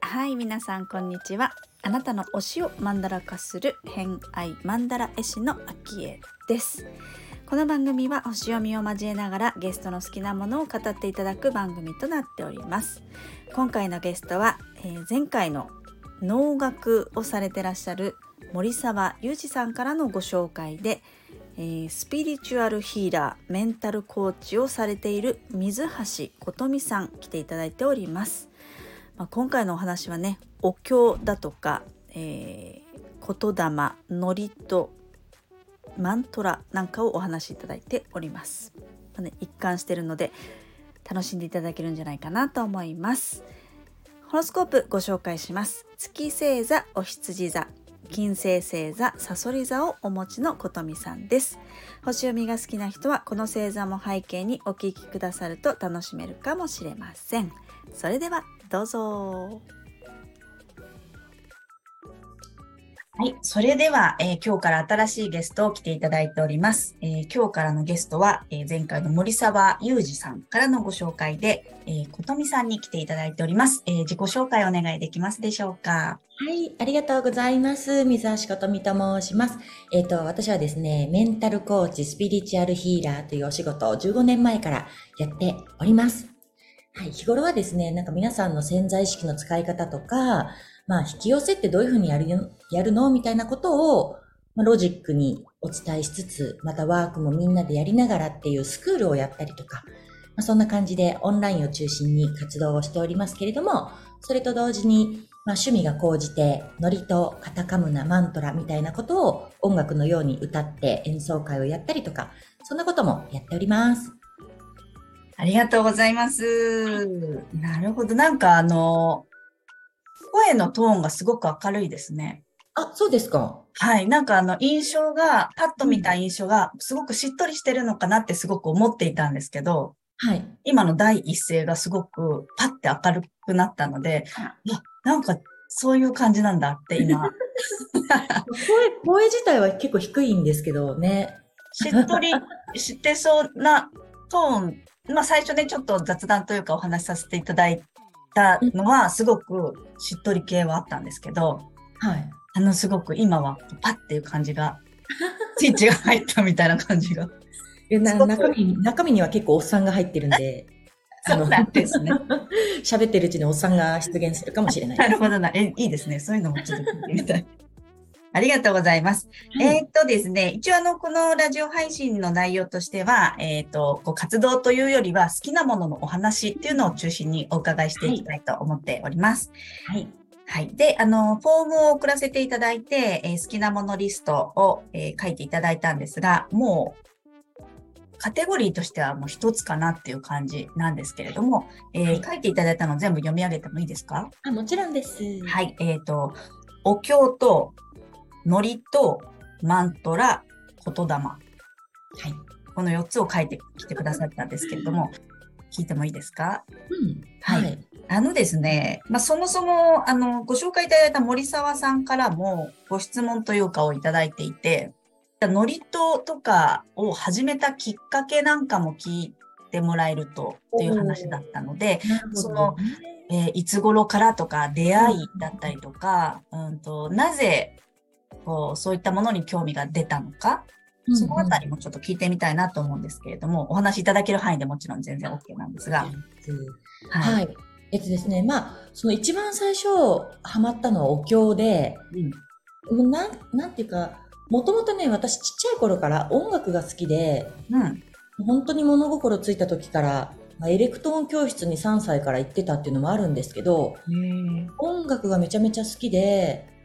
はい皆さんこんにちは。あなたの推しをマンダラ化する偏愛マンダラ絵師のアキエです。この番組は星読みを交えながらゲストの好きなものを語っていただく番組となっております。今回のゲストは、えー前回の能楽をされてらっしゃる森沢裕二さんからのご紹介で、えースピリチュアルヒーラーメンタルコーチをされている水橋琴美さん来ていただいております、まあ、今回のお話はねお経だとか、えー、言霊祝詞マントラなんかをお話しいただいております、まあね、一貫してるので楽しんでいただけるんじゃないかなと思います。ホロスコープご紹介します。月星座お羊座。金星星座サソリ座をお持ちのことみさんです。星読みが好きな人はこの星座も背景にお聞きくださると楽しめるかもしれません。それではどうぞ。はい。それでは、えー今日から新しいゲストを来ていただいております。えー今日からのゲストは、えー前回の森沢裕二さんからのご紹介で、え、ことみさんに来ていただいております。え自己紹介お願いできますでしょうか？はい、ありがとうございます。水橋ことみと申します。えっ、と、私はですね、メンタルコーチ、スピリチュアルヒーラーというお仕事を15年前からやっております。はい、日頃はですね、なんか皆さんの潜在意識の使い方とか、まあ、引き寄せってどういうふうにやるよやるの？みたいなことを、まあ、ロジックにお伝えしつつ、またワークもみんなでやりながらっていうスクールをやったりとか、まあ、そんな感じでオンラインを中心に活動をしておりますけれども、それと同時に、まあ、趣味が高じて、ノリとカタカムナ、マントラみたいなことを音楽のように歌って演奏会をやったりとか、そんなこともやっております。ありがとうございます。なるほど。なんかあの、声のトーンがすごく明るいですね。あ、そうですか。はい。なんかあの、印象が、パッと見た印象が、すごくしっとりしてるのかなってすごく思っていたんですけど、はい。今の第一声がすごくパッて明るくなったので、いや、なんかそういう感じなんだって今、声、声自体は結構低いんですけどね。しっとり してそうなトーン、まあ最初ね、ちょっと雑談というかお話しさせていただいたのは、すごくしっとり系はあったんですけど、はい。あのすごく今はパッていう感じが、スイッチが入ったみたいな感じが。中身、中身には結構おっさんが入ってるんで、あ のそうなんですね。喋ってるうちにおっさんが出現するかもしれない。なるほどな。え、いいですね。そういうのもちょっと聞いてみたい。ありがとうございます。えーっとですね、一応あの、このラジオ配信の内容としては、えーっと、こう活動というよりは好きなもののお話っていうのを中心にお伺いしていきたいと思っております。はい。はい。で、あの、フォームを送らせていただいて、えー好きなものリストを、えー書いていただいたんですが、もう、カテゴリーとしてはもう一つかなっていう感じなんですけれども、えーはい書いていただいたのを全部読み上げてもいいですか？あ、もちろんです。はい、えっ、と、お経と、ノリと、マントラ、言霊。はい。この4つを書いてきてくださったんですけれども、聞いてもいいですか？うん。はいはい。あのですね、まあ、そもそも、あの、ご紹介いただいた森沢さんからもご質問というかをいただいていて、ノリととかを始めたきっかけなんかも聞いてもらえるとっていう話だったので、そのえーいつ頃からとか出会いだったりとか、うんとなぜこうそういったものに興味が出たのか、そのあたりもちょっと聞いてみたいなと思うんですけれども、お話しいただける範囲でもちろん全然 OK なんですが。は。はいえっとですね、まあ、その一番最初、ハマったのはお経で、うんなん、なんていうか、もともとね、私ちっちゃい頃から音楽が好きで、うん。本当に物心ついた時から、まあエレクトーン教室に3歳から行ってたっていうのもあるんですけど、音楽がめちゃめちゃ好きで、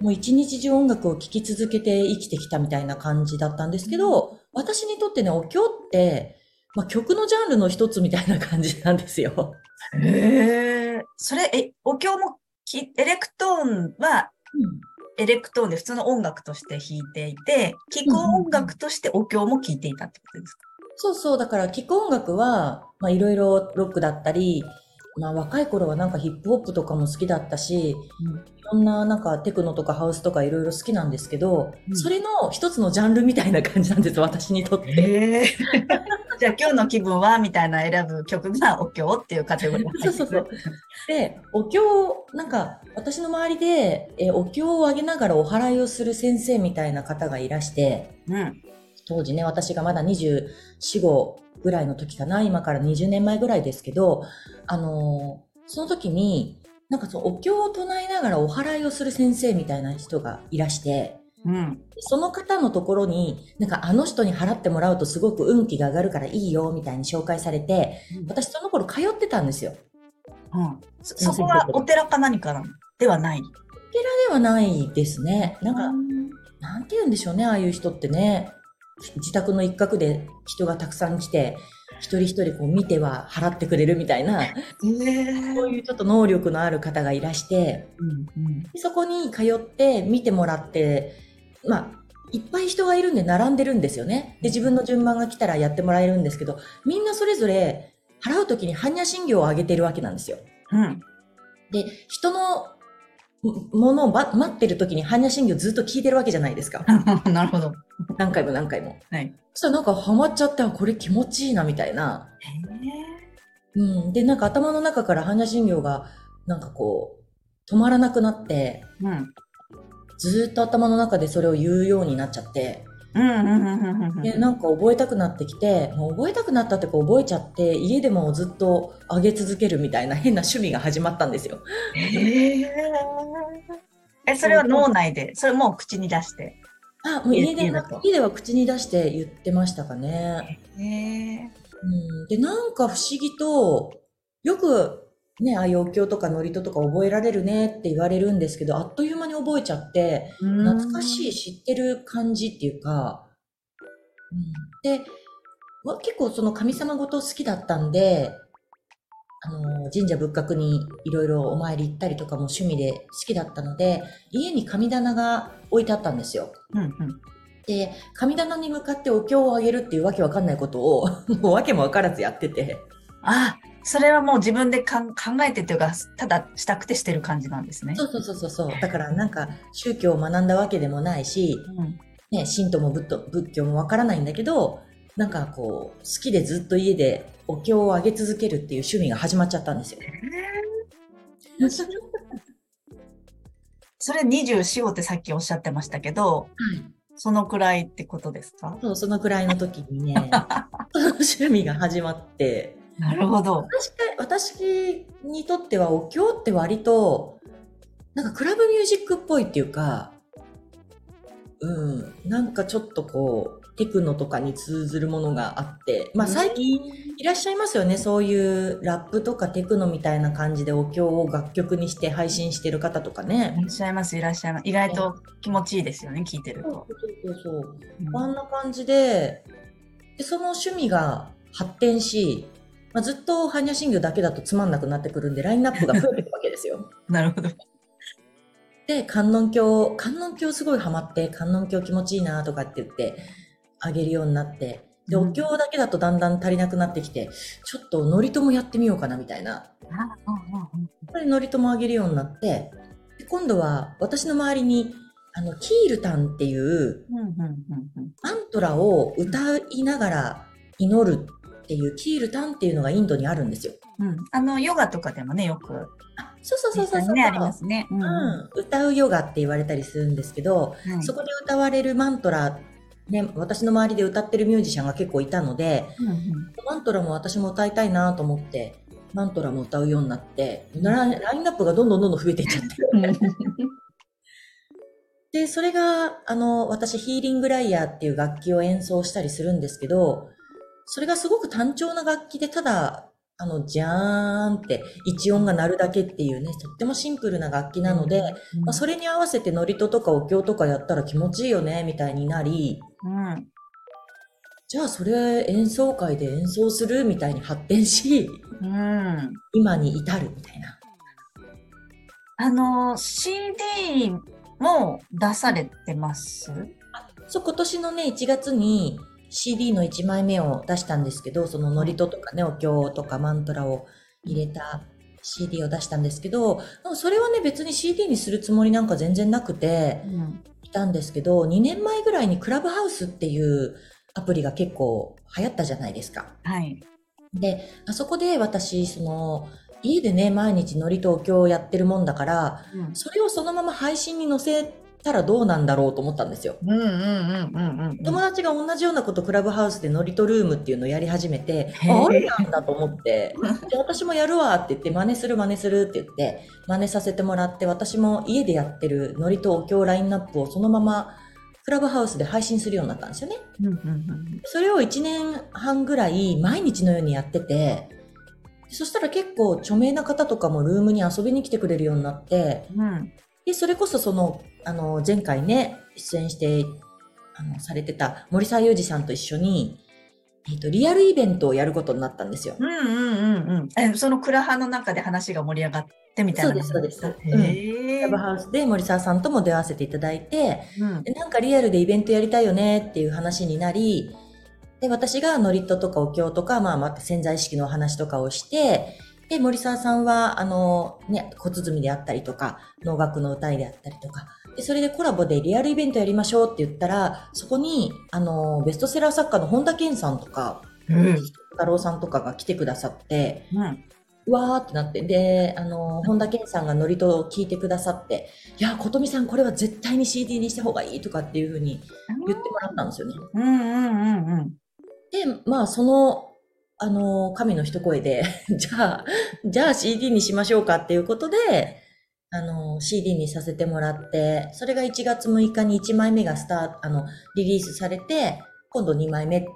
もう一日中音楽を聴き続けて生きてきたみたいな感じだったんですけど、私にとってね、お経って、まあ、曲のジャンルの一つみたいな感じなんですよ。へえ。それ、え、お経もき、エレクトーンは、エレクトーンで普通の音楽として弾いていて、聴く音楽としてお経も聴いていたってことですか？そうそう、だから聴く音楽は、まあいろいろロックだったり、まあ若い頃はなんかヒップホップとかも好きだったし、ろんななんかテクノとかハウスとかいろいろ好きなんですけど、うんそれの一つのジャンルみたいな感じなんです、私にとって。じゃあ今日の気分はみたいな選ぶ曲がお経っていうカテゴリーに入ってくるそうそうで、お経、なんか私の周りで、えお経をあげながらお祓いをする先生みたいな方がいらして、うん。当時ね、私がまだ24、5ぐらいの時かな、今から20年前ぐらいですけど、あのーその時に、なんかそのお経を唱えながらお祓いをする先生みたいな人がいらして、うん。その方のところに、なんかあの人に払ってもらうとすごく運気が上がるからいいよ、みたいに紹介されて、私その頃通ってたんですよ。うん。そそこはお寺か何かではない。ではないですね。なんか、なんて言うんでしょうね、ああいう人ってね。自宅の一角で人がたくさん来て、一人一人こう見ては払ってくれるみたいな、へえ。そういうちょっと能力のある方がいらして、うんうん。でそこに通って見てもらって、まあ、いっぱい人がいるんで並んでるんですよね。で、自分の順番が来たらやってもらえるんですけど、みんなそれぞれ払うときに般若心経をあげてるわけなんですよ。うん。で、人のものをば待ってるときに般若心経ずっと聞いてるわけじゃないですか。なるほど。何回も何回も。はい。そしたらなんかハマっちゃって、あこれ気持ちいいなみたいな。へうん。で、なんか頭の中から般若心経がなんかこう、止まらなくなって、え。うん。ずーっと頭の中でそれを言うようになっちゃって、うんうんうんうんうん。で、なんか覚えたくなってきて、もう覚えたくなったってか覚えちゃって、家でもずっと上げ続けるみたいな変な趣味が始まったんですよ。へえ。え、それは脳内で、それもう口に出して？あ、もう家で家では口に出して言ってましたかね。へえ。うん、で、なんか不思議と、よくね、ああいうお経とか祝詞とか覚えられるねって言われるんですけど、あっという間に覚えちゃって、懐かしい、知ってる感じっていうか、うん、で、わ結構その神様ごと好きだったんで、あの、神社仏閣にいろいろお参り行ったりとかも趣味で好きだったので、家に神棚が置いてあったんですよ。うんうん。で、神棚に向かってお経をあげるっていうわけわかんないことを、もうわけもわからずやってて。あ、それはもう自分でかん考えてっていうか、ただしたくてしてる感じなんですね。そうそうそうそうそう。だからなんか宗教を学んだわけでもないし、うん。ね、神道も仏教仏教もわからないんだけど、なんかこう、好きでずっと家でお経をあげ続けるっていう趣味が始まっちゃったんですよ。それ24、5ってさっきおっしゃってましたけど、そのくらいってことですか？そう、そのくらいの時にね、その趣味が始まって、なるほど。私私にとってはお経って割と、なんかクラブミュージックっぽいっていうか、うん、なんかちょっとこう、テクノとかに通ずるものがあって、まあ最近いらっしゃいますよね、そういうラップとかテクノみたいな感じでお経を楽曲にして配信してる方とかいね。らっしゃいます、いらっしゃいます。意外と気持ちいいですよね、聞いてると。そうそうそう。うんあんな感じで、でその趣味が発展し、まあ、ずっと般若心経だけだとつまんなくなってくるんで、ラインナップが増えていくわけですよ。なるほど。で、観音経、観音経すごいハマって、観音経気持ちいいなとかって言って、あげるようになって、で、うんお経だけだとだんだん足りなくなってきて、ちょっと祝詞もやってみようかなみたいな。やっぱり祝詞もあげるようになって、で今度は私の周りに、あの、キールタンっていうマントラを歌いながら祈るっていう、キールタンっていうのがインドにあるんですよ。うんあの、ヨガとかでもね、よく、あそうそうそうそうそう。ね、ありますね。うんうん、歌うヨガって言われたりするんですけど、はいそこで歌われるマントラ、ね、私の周りで歌ってるミュージシャンが結構いたので、うんうんマントラも私も歌いたいなと思って、マントラも歌うようになって、ラインナップがどんどんどんどん増えていっちゃって。で、それが、あの、私ヒーリングライヤーっていう楽器を演奏したりするんですけど、それがすごく単調な楽器で、ただ、あの、ジャーンって一音が鳴るだけっていうね、とってもシンプルな楽器なので、まあ、それに合わせて祝詞とかお経とかやったら気持ちいいよね、みたいになり、うん。じゃあそれ演奏会で演奏するみたいに発展し、うん。今に至るみたいな。あの、CD も出されてます？そう、今年のね、1月に CD の1枚目を出したんですけど、その祝詞とかね、お経とかマントラを入れた CD を出したんですけど、それはね、別に CD にするつもりなんか全然なくて、うん。いたんですけど、2年前ぐらいにクラブハウスっていうアプリが結構流行ったじゃないですか。はい。で、あそこで私、その、家でね、毎日ノリとお経をやってるもんだから、うんそれをそのまま配信に載せたらどうなんだろうと思ったんですよ。友達が同じようなことクラブハウスでノリとルームっていうのをやり始めて、ああれなんだと思って、じゃあ私もやるわって言って、真似する真似するって言って、真似させてもらって、私も家でやってるノリとお経ラインナップをそのままクラブハウスで配信するようになったんですよね。それを1年半ぐらい毎日のようにやってて、そしたら結構著名な方とかもルームに遊びに来てくれるようになって、うん。で、それこそその、あの、前回ね、出演して、あの、されてた森沢祐二さんと一緒に、えっ、と、リアルイベントをやることになったんですよ。うんうんうんうん。え、そのクラハの中で話が盛り上がってみたいな。そうですそうですへクえ。ラブハウスで森沢さんとも出会わせていただいて、うんでなんかリアルでイベントやりたいよねっていう話になり、で、私がノリットとかお経とか、まあ、また潜在意識のお話とかをして、で、森沢さんは、あの、ね、小鼓であったりとか、能楽の歌いであったりとか、で、それでコラボでリアルイベントやりましょうって言ったら、そこに、あの、ベストセラー作家の本田健さんとか、うん太郎さんとかが来てくださって、うん。うわーってなって、で、あの、本田健さんがノリとを聞いてくださって、いや、琴美さんこれは絶対に CD にした方がいいとかっていうふうに言ってもらったんですよね。うんうんうんうん。で、まあ、その、あの、神の一声で、じゃあ、じゃあ CD にしましょうかっていうことで、あの、CD にさせてもらって、それが1月6日に1枚目がスタート、あの、リリースされて、今度2枚目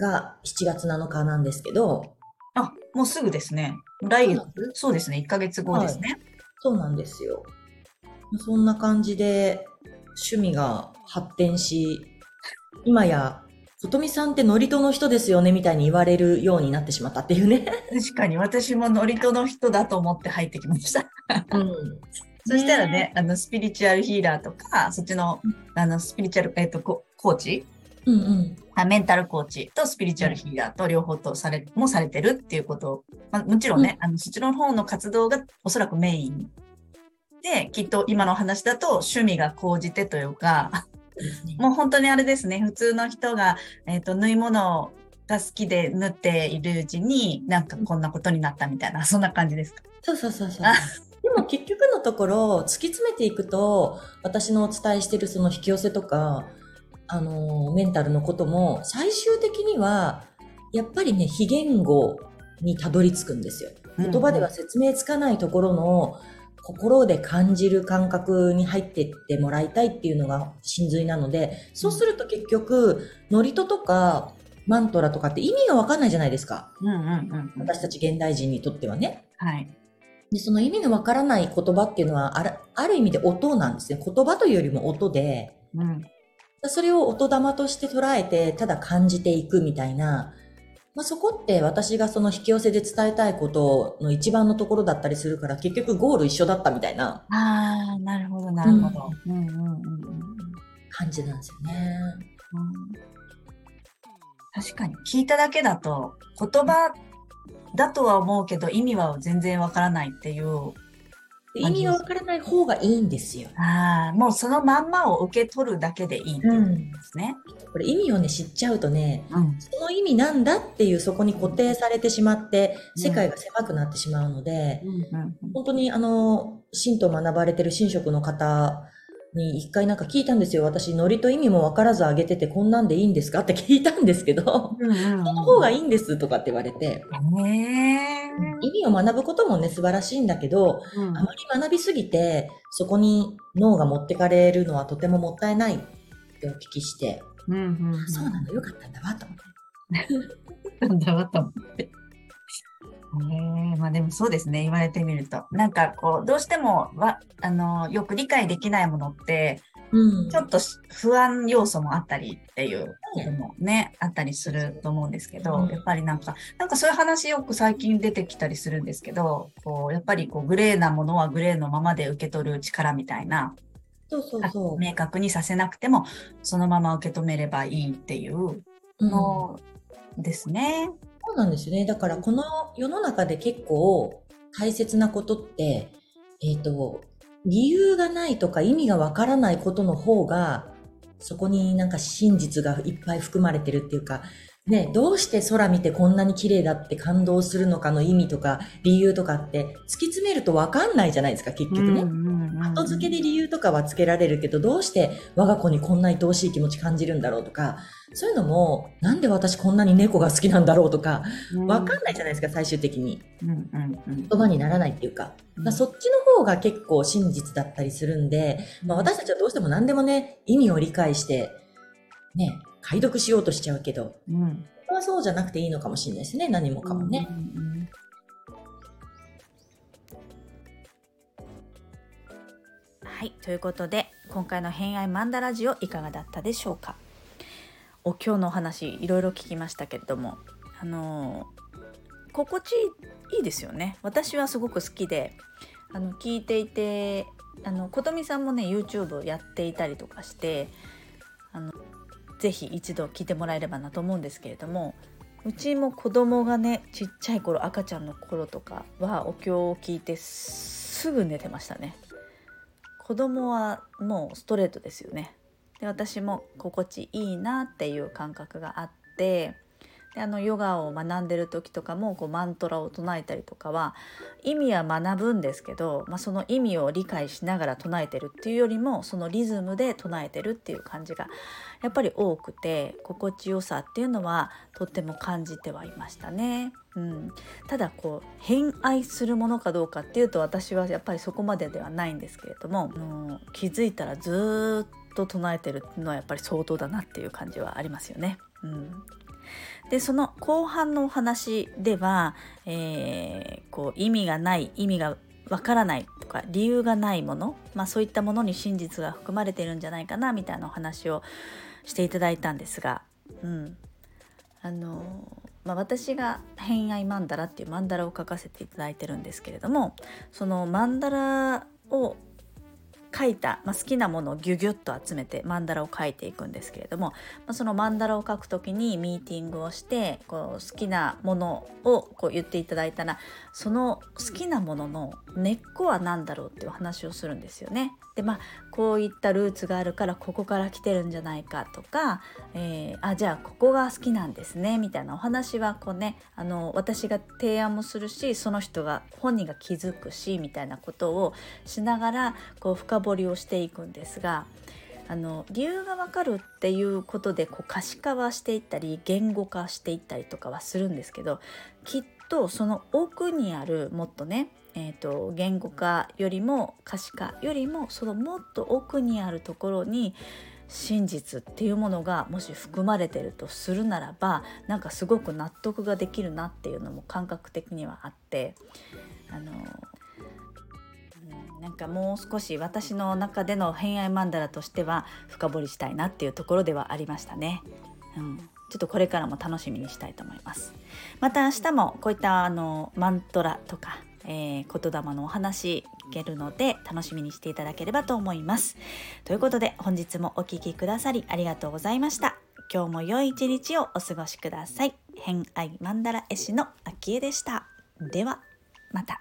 が7月7日なんですけど、あ、もうすぐですね。来月そうでそうですね。1ヶ月後ですね。そうなんですよ。そんな感じで趣味が発展し、今や、ことみさんってノリとの人ですよねみたいに言われるようになってしまったっていうね。確かに私もノリトの人だと思って入ってきました。うん。そしたらね、あの、スピリチュアルヒーラーとか、そっちの、あの、スピリチュアル、えっと、ココーチ？うんうん。あメンタルコーチとスピリチュアルヒーラーと両方とされ、もされてるっていうことを、まあ、もちろんね、あの、そっちの方の活動がおそらくメインで、きっと今の話だと趣味が高じてというか。もう本当にあれですね、普通の人が、えっ、と、縫い物が好きで縫っているうちに、なんかこんなことになったみたいな、そんな感じですか？そうそうそうそうあ。でも結局のところ、突き詰めていくと、私のお伝えしているその引き寄せとか、あの、メンタルのことも、最終的には、やっぱりね、非言語にたどり着くんですよ。言葉では説明つかないところの、心で感じる感覚に入っていってもらいたいっていうのが真髄なので、そうすると結局、ノリトとか、マントラとかって意味がわかんないじゃないですか。うんうんうんうん。私たち現代人にとってはね。はい。で、その意味のわからない言葉っていうのはある、ある意味で音なんですね。言葉というよりも音で、うん。それを音玉として捉えて、ただ感じていくみたいな、まあ、そこって私がその引き寄せで伝えたいことの一番のところだったりするから、結局ゴール一緒だったみたいなああ、なるほど、なるほど。うんうんうんうんうん。感じなんですよね。確かに聞いただけだと言葉だとは思うけど意味は全然わからないっていうで意味がわからない方がいいんですよ。ああもうそのまんまを受け取るだけでいいっていうことですね。これ意味をね、知っちゃうとね、うん。その意味なんだっていうそこに固定されてしまって、世界が狭くなってしまうので、うん。本当にあの、神道を学ばれてる神職の方に一回なんか聞いたんですよ。私、ノリと意味も分からずあげててこんなんでいいんですかって聞いたんですけど、うんうんうん。その方がいいんですとかって言われて、ね意味を学ぶこともね、素晴らしいんだけど、えうんあまり学びすぎて、そこに脳が持ってかれるのはとてももったいないってお聞きして、うんうんうんそうなんだ、よかったんだわ、と思って。なんだろうと思って。ねえまあでもそうですね、言われてみると。なんかこう、どうしてもわ、あの、よく理解できないものって、うん。ちょっとし不安要素もあったりっていうこともね、あったりすると思うんですけど、うんやっぱりなんか、なんかそういう話よく最近出てきたりするんですけど、こう、やっぱりこう、グレーなものはグレーのままで受け取る力みたいな、そうそうそう。明確にさせなくても、そのまま受け止めればいいっていううんのですね。そうなんですよね。だからこの世の中で結構、大切なことって、えっ、と、理由がないとか意味がわからないことの方が、そこになんか真実がいっぱい含まれてるっていうか、ね、どうして空見てこんなに綺麗だって感動するのかの意味とか理由とかって突き詰めるとわかんないじゃないですか、結局ね。後付けで理由とかはつけられるけど、どうして我が子にこんな愛おしい気持ち感じるんだろうとか、そういうのも、なんで私こんなに猫が好きなんだろうとか、わかんないじゃないですか、最終的に。うんうんうん言葉にならないっていうか。うんまあそっちの方が結構真実だったりするんで、まあ、私たちはどうしても何でもね、意味を理解して、ね、解読しようとしちゃうけど、うん。本当はそうじゃなくていいのかもしれないですね、何もかもね。うんうんはいということで今回の「偏愛マンダラジオ」いかがだったでしょうか？お今日のお話いろいろ聞きましたけれどもあのー心地いいですよね。私はすごく好きであの聞いていてあの琴美さんもね YouTube やっていたりとかしてぜひ一度聞いてもらえればなと思うんですけれどもうちも子供がねちっちゃい頃赤ちゃんの頃とかはお経を聞いてすぐ寝てましたね。子供はもうストレートですよね。で私も心地いいなっていう感覚があってであのヨガを学んでる時とかもこうマントラを唱えたりとかは意味は学ぶんですけど、まあ、その意味を理解しながら唱えてるっていうよりもそのリズムで唱えてるっていう感じがやっぱり多くて心地よさっていうのはとっても感じてはいましたね。うん、ただこう偏愛するものかどうかっていうと私はやっぱりそこまでではないんですけれどもあの気づいたらずっと唱えてるのはやっぱり相当だなっていう感じはありますよね。うん、でその後半のお話では、えーこう意味がない意味がわからないとか理由がないもの、まあ、そういったものに真実が含まれているんじゃないかなみたいなお話をしていただいたんですが、うん、あのまあ、私が「偏愛マンダラ」っていうマンダラを書かせていただいてるんですけれどもそのマンダラを描いた、まあ、好きなものをギュギュッと集めて曼荼羅を描いていくんですけれども、まあ、その曼荼羅を描く時にミーティングをしてこう好きなものをこう言っていただいたらその好きなものの根っこは何だろうっていう話をするんですよね。でまあこういったルーツがあるからここから来てるんじゃないかとか、えーあじゃあここが好きなんですねみたいなお話はこうねあの私が提案もするしその人が本人が気づくしみたいなことをしながらこう深掘りをしていくんですが。あの理由がわかるっていうことでこう可視化はしていったり言語化していったりとかはするんですけどきっとその奥にあるもっとね、えー、と言語化よりも可視化よりもそのもっと奥にあるところに真実っていうものがもし含まれてるとするならばなんかすごく納得ができるなっていうのも感覚的にはあってあのなんかもう少し私の中での偏愛マンダラとしては深掘りしたいなっていうところではありましたね。うん、ちょっとこれからも楽しみにしたいと思います。また明日もこういったあのマントラとか、えー言霊のお話聞けるので楽しみにしていただければと思います。ということで本日もお聴きくださりありがとうございました。今日も良い一日をお過ごしください。偏愛マンダラ絵師のあきえでした。ではまた。